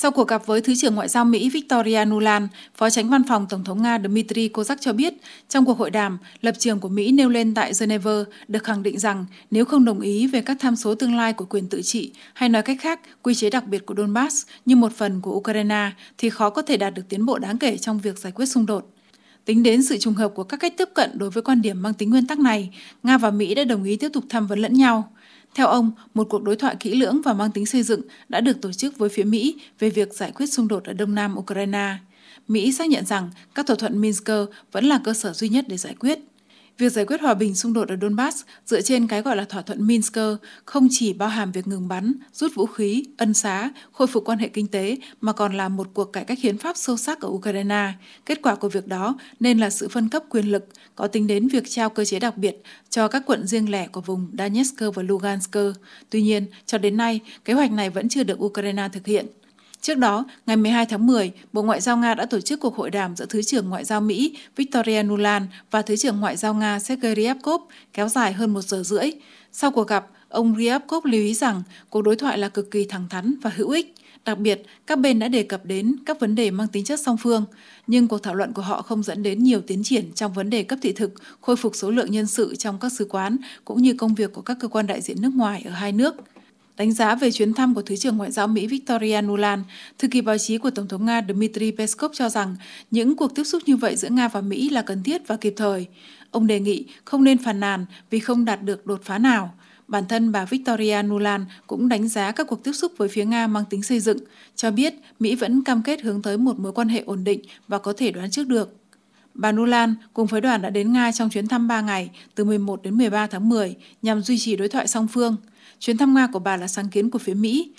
Sau cuộc gặp với Thứ trưởng Ngoại giao Mỹ Victoria Nuland, Phó tránh văn phòng Tổng thống Nga Dmitry Kozak cho biết, trong cuộc hội đàm, lập trường của Mỹ nêu lên tại Geneva được khẳng định rằng nếu không đồng ý về các tham số tương lai của quyền tự trị, hay nói cách khác, quy chế đặc biệt của Donbass như một phần của Ukraine, thì khó có thể đạt được tiến bộ đáng kể trong việc giải quyết xung đột. Tính đến sự trùng hợp của các cách tiếp cận đối với quan điểm mang tính nguyên tắc này, Nga và Mỹ đã đồng ý tiếp tục tham vấn lẫn nhau. Theo ông, một cuộc đối thoại kỹ lưỡng và mang tính xây dựng đã được tổ chức với phía Mỹ về việc giải quyết xung đột ở đông nam Ukraine. Mỹ xác nhận rằng các thỏa thuận Minsk vẫn là cơ sở duy nhất để giải quyết. Việc giải quyết hòa bình xung đột ở Donbass dựa trên cái gọi là thỏa thuận Minsk không chỉ bao hàm việc ngừng bắn, rút vũ khí, ân xá, khôi phục quan hệ kinh tế mà còn là một cuộc cải cách hiến pháp sâu sắc ở Ukraine. Kết quả của việc đó nên là sự phân cấp quyền lực, có tính đến việc trao cơ chế đặc biệt cho các quận riêng lẻ của vùng Donetsk và Lugansk. Tuy nhiên, cho đến nay, kế hoạch này vẫn chưa được Ukraine thực hiện. Trước đó, ngày 12 tháng 10, Bộ Ngoại giao Nga đã tổ chức cuộc hội đàm giữa Thứ trưởng Ngoại giao Mỹ Victoria Nuland và Thứ trưởng Ngoại giao Nga Sergei Ryabkov kéo dài hơn một giờ rưỡi. Sau cuộc gặp, ông Ryabkov lưu ý rằng cuộc đối thoại là cực kỳ thẳng thắn và hữu ích. Đặc biệt, các bên đã đề cập đến các vấn đề mang tính chất song phương, nhưng cuộc thảo luận của họ không dẫn đến nhiều tiến triển trong vấn đề cấp thị thực, khôi phục số lượng nhân sự trong các sứ quán, cũng như công việc của các cơ quan đại diện nước ngoài ở hai nước. Đánh giá về chuyến thăm của Thứ trưởng Ngoại giao Mỹ Victoria Nuland, thư ký báo chí của Tổng thống Nga Dmitry Peskov cho rằng những cuộc tiếp xúc như vậy giữa Nga và Mỹ là cần thiết và kịp thời. Ông đề nghị không nên phàn nàn vì không đạt được đột phá nào. Bản thân bà Victoria Nuland cũng đánh giá các cuộc tiếp xúc với phía Nga mang tính xây dựng, cho biết Mỹ vẫn cam kết hướng tới một mối quan hệ ổn định và có thể đoán trước được. Bà Nuland cùng phái đoàn đã đến Nga trong chuyến thăm 3 ngày từ 11 đến 13 tháng 10 nhằm duy trì đối thoại song phương. Chuyến thăm Nga của bà là sáng kiến của phía Mỹ.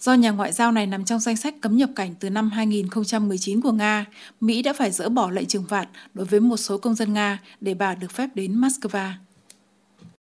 Do nhà ngoại giao này nằm trong danh sách cấm nhập cảnh từ năm 2019 của Nga, Mỹ đã phải dỡ bỏ lệnh trừng phạt đối với một số công dân Nga để bà được phép đến Moscow.